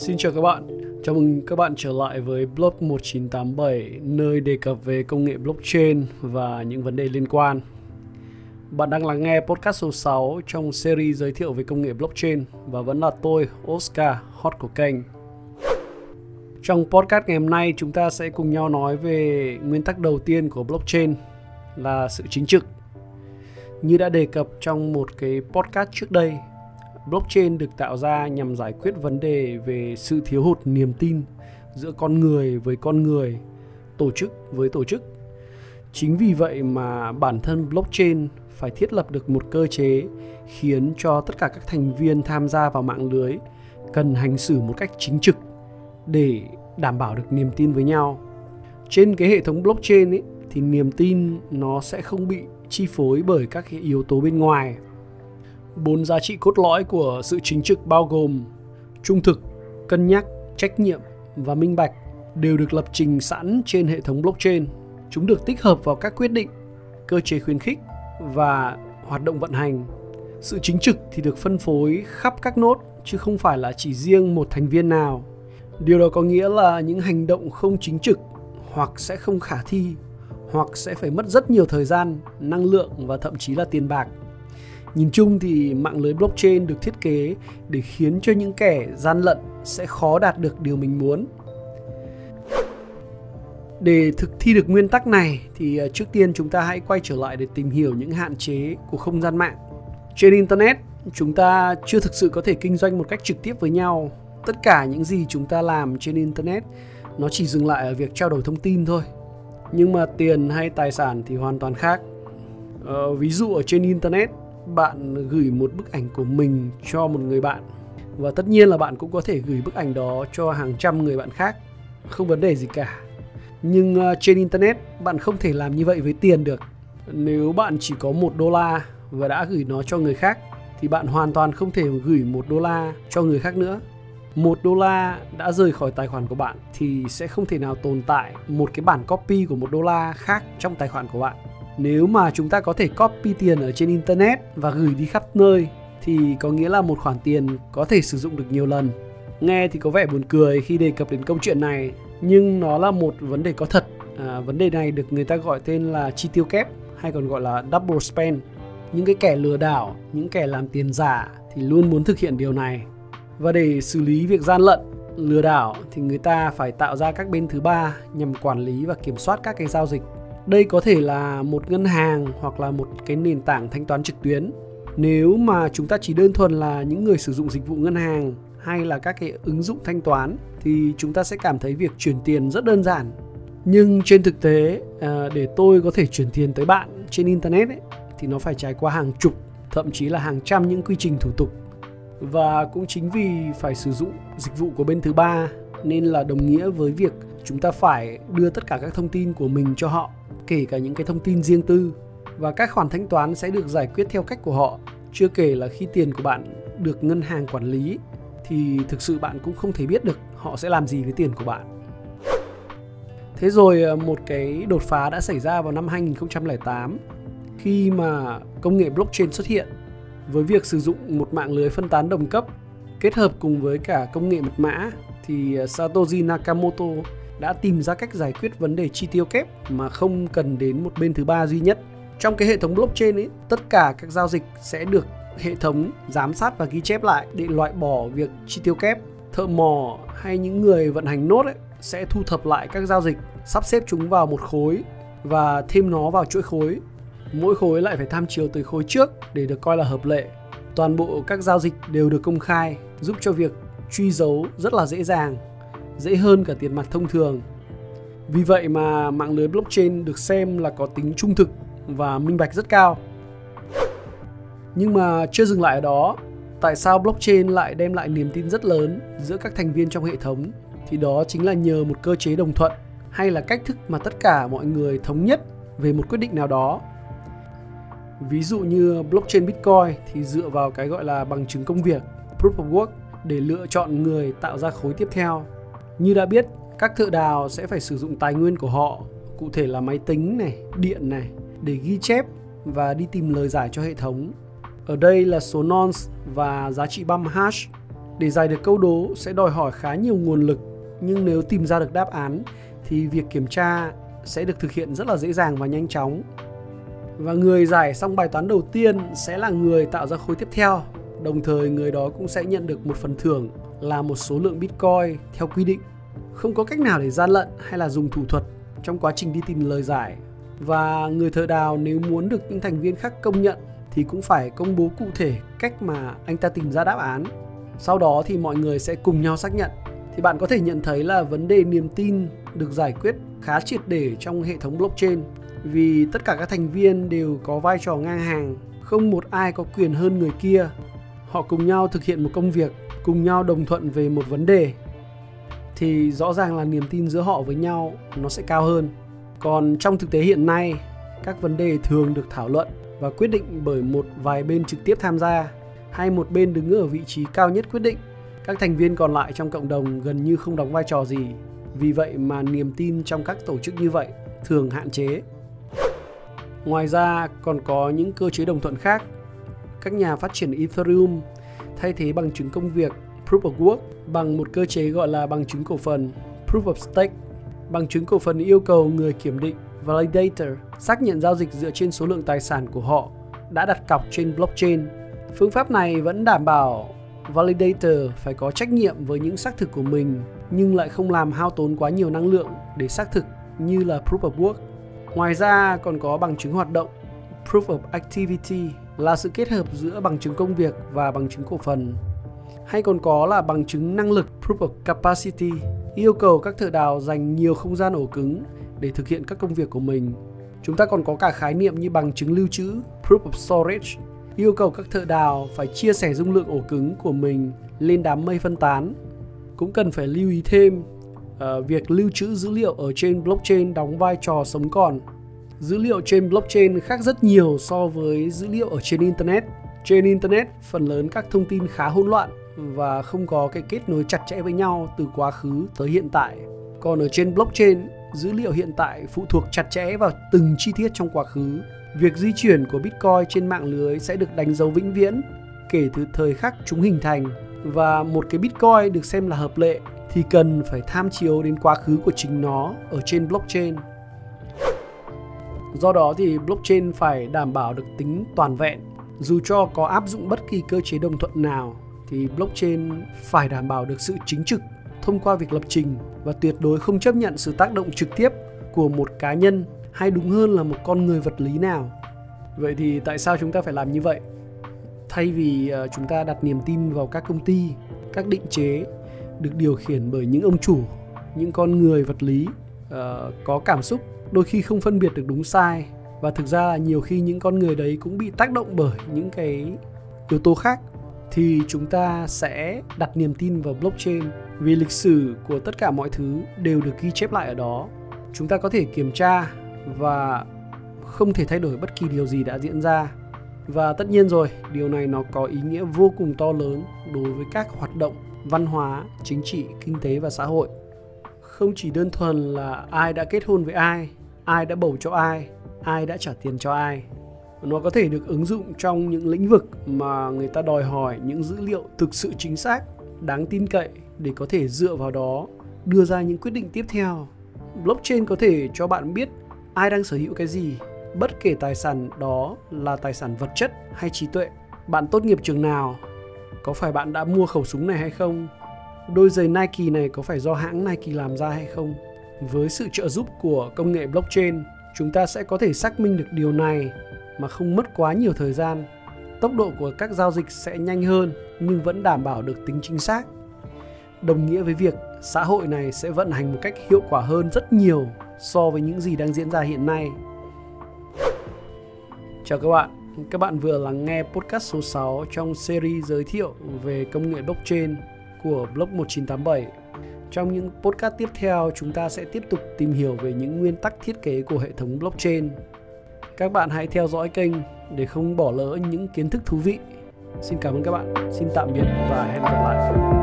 Xin chào các bạn, chào mừng các bạn trở lại với Blog 1987 nơi đề cập về công nghệ blockchain và những vấn đề liên quan. Bạn đang lắng nghe podcast số 6 trong series giới thiệu về công nghệ blockchain và vẫn là tôi, Oscar, hot của kênh. Trong podcast ngày hôm nay chúng ta sẽ cùng nhau nói về nguyên tắc đầu tiên của blockchain là sự chính trực. Như đã đề cập trong một cái podcast trước đây blockchain được tạo ra nhằm giải quyết vấn đề về sự thiếu hụt niềm tin giữa con người với con người, tổ chức với tổ chức. Chính vì vậy mà bản thân blockchain phải thiết lập được một cơ chế khiến cho tất cả các thành viên tham gia vào mạng lưới cần hành xử một cách chính trực để đảm bảo được niềm tin với nhau. Trên cái hệ thống blockchain ấy, thì niềm tin nó sẽ không bị chi phối bởi các cái yếu tố bên ngoài. Bốn giá trị cốt lõi của sự chính trực bao gồm trung thực, cân nhắc, trách nhiệm và minh bạch đều được lập trình sẵn trên hệ thống blockchain. Chúng được tích hợp vào các quyết định, cơ chế khuyến khích và hoạt động vận hành. Sự chính trực thì được phân phối khắp các nốt chứ không phải là chỉ riêng một thành viên nào. Điều đó có nghĩa là những hành động không chính trực hoặc sẽ không khả thi hoặc sẽ phải mất rất nhiều thời gian, năng lượng và thậm chí là tiền bạc Nhìn chung thì mạng lưới blockchain được thiết kế để khiến cho những kẻ gian lận sẽ khó đạt được điều mình muốn. Để thực thi được nguyên tắc này thì à, trước tiên chúng ta hãy quay trở lại để tìm hiểu những hạn chế của không gian mạng. Trên internet, chúng ta chưa thực sự có thể kinh doanh một cách trực tiếp với nhau. Tất cả những gì chúng ta làm trên internet nó chỉ dừng lại ở việc trao đổi thông tin thôi. Nhưng mà tiền hay tài sản thì hoàn toàn khác. Ờ, ví dụ ở trên internet bạn gửi một bức ảnh của mình cho một người bạn. Và tất nhiên là bạn cũng có thể gửi bức ảnh đó cho hàng trăm người bạn khác. Không vấn đề gì cả. Nhưng à, trên internet, bạn không thể làm như vậy với tiền được. Nếu bạn chỉ có một đô la và đã gửi nó cho người khác, thì bạn hoàn toàn không thể gửi một đô la cho người khác nữa. Một đô la đã rời khỏi tài khoản của bạn thì sẽ không thể nào tồn tại một cái bản copy của một đô la khác trong tài khoản của bạn nếu mà chúng ta có thể copy tiền ở trên internet và gửi đi khắp nơi thì có nghĩa là một khoản tiền có thể sử dụng được nhiều lần. Nghe thì có vẻ buồn cười khi đề cập đến câu chuyện này nhưng nó là một vấn đề có thật. À, vấn đề này được người ta gọi tên là chi tiêu kép hay còn gọi là double spend. Những cái kẻ lừa đảo những kẻ làm tiền giả thì luôn muốn thực hiện điều này. Và để xử lý việc gian lận lừa đảo thì người ta phải tạo ra các bên thứ ba nhằm quản lý và kiểm soát các cái giao dịch đây có thể là một ngân hàng hoặc là một cái nền tảng thanh toán trực tuyến. Nếu mà chúng ta chỉ đơn thuần là những người sử dụng dịch vụ ngân hàng hay là các cái ứng dụng thanh toán thì chúng ta sẽ cảm thấy việc chuyển tiền rất đơn giản. Nhưng trên thực tế à, để tôi có thể chuyển tiền tới bạn trên internet ấy, thì nó phải trải qua hàng chục thậm chí là hàng trăm những quy trình thủ tục. Và cũng chính vì phải sử dụng dịch vụ của bên thứ ba nên là đồng nghĩa với việc chúng ta phải đưa tất cả các thông tin của mình cho họ kể cả những cái thông tin riêng tư và các khoản thanh toán sẽ được giải quyết theo cách của họ chưa kể là khi tiền của bạn được ngân hàng quản lý, thì thực sự bạn cũng không thể biết được họ sẽ làm gì với tiền của bạn. Thế rồi à, một cái đột phá đã xảy ra vào năm 2008 khi mà công nghệ blockchain xuất hiện với việc sử dụng một mạng lưới phân tán đồng cấp kết hợp cùng với cả công nghệ mật mã thì à, Satoshi Nakamoto đã tìm ra cách giải quyết vấn đề chi tiêu kép mà không cần đến một bên thứ ba duy nhất. Trong cái hệ thống blockchain ấy, tất cả các giao dịch sẽ được hệ thống giám sát và ghi chép lại để loại bỏ việc chi tiêu kép. Thợ mò hay những người vận hành nốt ấy, sẽ thu thập lại các giao dịch, sắp xếp chúng vào một khối và thêm nó vào chuỗi khối. Mỗi khối lại phải tham chiếu tới khối trước để được coi là hợp lệ. Toàn bộ các giao dịch đều được công khai, giúp cho việc truy dấu rất là dễ dàng dễ hơn cả tiền mặt thông thường. Vì vậy mà mạng lưới blockchain được xem là có tính trung thực và minh bạch rất cao. Nhưng mà chưa dừng lại ở đó, tại sao blockchain lại đem lại niềm tin rất lớn giữa các thành viên trong hệ thống thì đó chính là nhờ một cơ chế đồng thuận hay là cách thức mà tất cả mọi người thống nhất về một quyết định nào đó. Ví dụ như blockchain Bitcoin thì dựa vào cái gọi là bằng chứng công việc, proof of work để lựa chọn người tạo ra khối tiếp theo như đã biết, các thợ đào sẽ phải sử dụng tài nguyên của họ, cụ thể là máy tính này, điện này để ghi chép và đi tìm lời giải cho hệ thống. Ở đây là số nonce và giá trị băm hash. Để giải được câu đố sẽ đòi hỏi khá nhiều nguồn lực, nhưng nếu tìm ra được đáp án thì việc kiểm tra sẽ được thực hiện rất là dễ dàng và nhanh chóng. Và người giải xong bài toán đầu tiên sẽ là người tạo ra khối tiếp theo. Đồng thời người đó cũng sẽ nhận được một phần thưởng là một số lượng Bitcoin theo quy định. Không có cách nào để gian lận hay là dùng thủ thuật trong quá trình đi tìm lời giải. Và người thợ đào nếu muốn được những thành viên khác công nhận thì cũng phải công bố cụ thể cách mà anh ta tìm ra đáp án. Sau đó thì mọi người sẽ cùng nhau xác nhận. Thì bạn có thể nhận thấy là vấn đề niềm tin được giải quyết khá triệt để trong hệ thống blockchain vì tất cả các thành viên đều có vai trò ngang hàng, không một ai có quyền hơn người kia. Họ cùng nhau thực hiện một công việc, cùng nhau đồng thuận về một vấn đề thì rõ ràng là niềm tin giữa họ với nhau nó sẽ cao hơn. Còn trong thực tế hiện nay, các vấn đề thường được thảo luận và quyết định bởi một vài bên trực tiếp tham gia hay một bên đứng ở vị trí cao nhất quyết định. Các thành viên còn lại trong cộng đồng gần như không đóng vai trò gì. Vì vậy mà niềm tin trong các tổ chức như vậy thường hạn chế. Ngoài ra còn có những cơ chế đồng thuận khác. Các nhà phát triển Ethereum thay thế bằng chứng công việc Proof of Work bằng một cơ chế gọi là bằng chứng cổ phần Proof of Stake. Bằng chứng cổ phần yêu cầu người kiểm định Validator xác nhận giao dịch dựa trên số lượng tài sản của họ đã đặt cọc trên blockchain. Phương pháp này vẫn đảm bảo Validator phải có trách nhiệm với những xác thực của mình, nhưng lại không làm hao tốn quá nhiều năng lượng để xác thực như là Proof of Work. Ngoài ra còn có bằng chứng hoạt động, Proof of Activity là sự kết hợp giữa bằng chứng công việc và bằng chứng cổ phần. Hay còn có là bằng chứng năng lực Proof of Capacity yêu cầu các thợ đào dành nhiều không gian ổ cứng để thực hiện các công việc của mình. Chúng ta còn có cả khái niệm như bằng chứng lưu trữ Proof of Storage yêu cầu các thợ đào phải chia sẻ dung lượng ổ cứng của mình lên đám mây phân tán. Cũng cần phải lưu ý thêm uh, việc lưu trữ dữ liệu ở trên blockchain đóng vai trò sống còn. Dữ liệu trên blockchain khác rất nhiều so với dữ liệu ở trên internet. Trên internet, phần lớn các thông tin khá hỗn loạn và không có cái kết nối chặt chẽ với nhau từ quá khứ tới hiện tại. Còn ở trên blockchain, dữ liệu hiện tại phụ thuộc chặt chẽ vào từng chi tiết trong quá khứ. Việc di chuyển của Bitcoin trên mạng lưới sẽ được đánh dấu vĩnh viễn kể từ thời khắc chúng hình thành và một cái Bitcoin được xem là hợp lệ thì cần phải tham chiếu đến quá khứ của chính nó ở trên blockchain. Do đó thì blockchain phải đảm bảo được tính toàn vẹn. Dù cho có áp dụng bất kỳ cơ chế đồng thuận nào thì blockchain phải đảm bảo được sự chính trực thông qua việc lập trình và tuyệt đối không chấp nhận sự tác động trực tiếp của một cá nhân hay đúng hơn là một con người vật lý nào. Vậy thì tại sao chúng ta phải làm như vậy? Thay vì ờ, chúng ta đặt niềm tin vào các công ty, các định chế được điều khiển bởi những ông chủ, những con người vật lý uh, có cảm xúc, đôi khi không phân biệt được đúng sai và thực ra là nhiều khi những con người đấy cũng bị tác động bởi những cái yếu tố khác thì chúng ta sẽ đặt niềm tin vào blockchain vì lịch sử của tất cả mọi thứ đều được ghi chép lại ở đó. Chúng ta có thể kiểm tra và không thể thay đổi bất kỳ điều gì đã diễn ra. Và tất nhiên rồi, điều này nó có ý nghĩa vô cùng to lớn đối với các hoạt động văn hóa, chính trị, kinh tế và xã hội. Không chỉ đơn thuần là ai đã kết hôn với ai, ai đã bầu cho ai, ai đã trả tiền cho ai. Nó có thể được ứng dụng trong những lĩnh vực mà người ta đòi hỏi những dữ liệu thực sự chính xác đáng tin cậy để có thể dựa vào đó đưa ra những quyết định tiếp theo. Blockchain có thể cho bạn biết ai đang sở hữu cái gì bất kể tài sản đó là tài sản vật chất hay trí tuệ. Bạn tốt nghiệp trường nào có phải bạn đã mua khẩu súng này hay không? Đôi giày nike này có phải do hãng nike làm ra hay không với sự trợ giúp của công nghệ blockchain chúng ta sẽ có thể xác minh được điều này mà không mất quá nhiều thời gian. Tốc độ của các giao dịch sẽ nhanh hơn nhưng vẫn đảm bảo được tính chính xác. Đồng nghĩa với việc xã hội này sẽ vận hành một cách hiệu quả hơn rất nhiều so với những gì đang diễn ra hiện nay. Chào các bạn, các bạn vừa lắng nghe podcast số 6 trong series giới thiệu về công nghệ blockchain của blog 1987. Trong những podcast tiếp theo, chúng ta sẽ tiếp tục tìm hiểu về những nguyên tắc thiết kế của hệ thống blockchain các bạn hãy theo dõi kênh để không bỏ lỡ những kiến thức thú vị. Xin cảm ơn các bạn. Xin tạm biệt và hẹn gặp lại.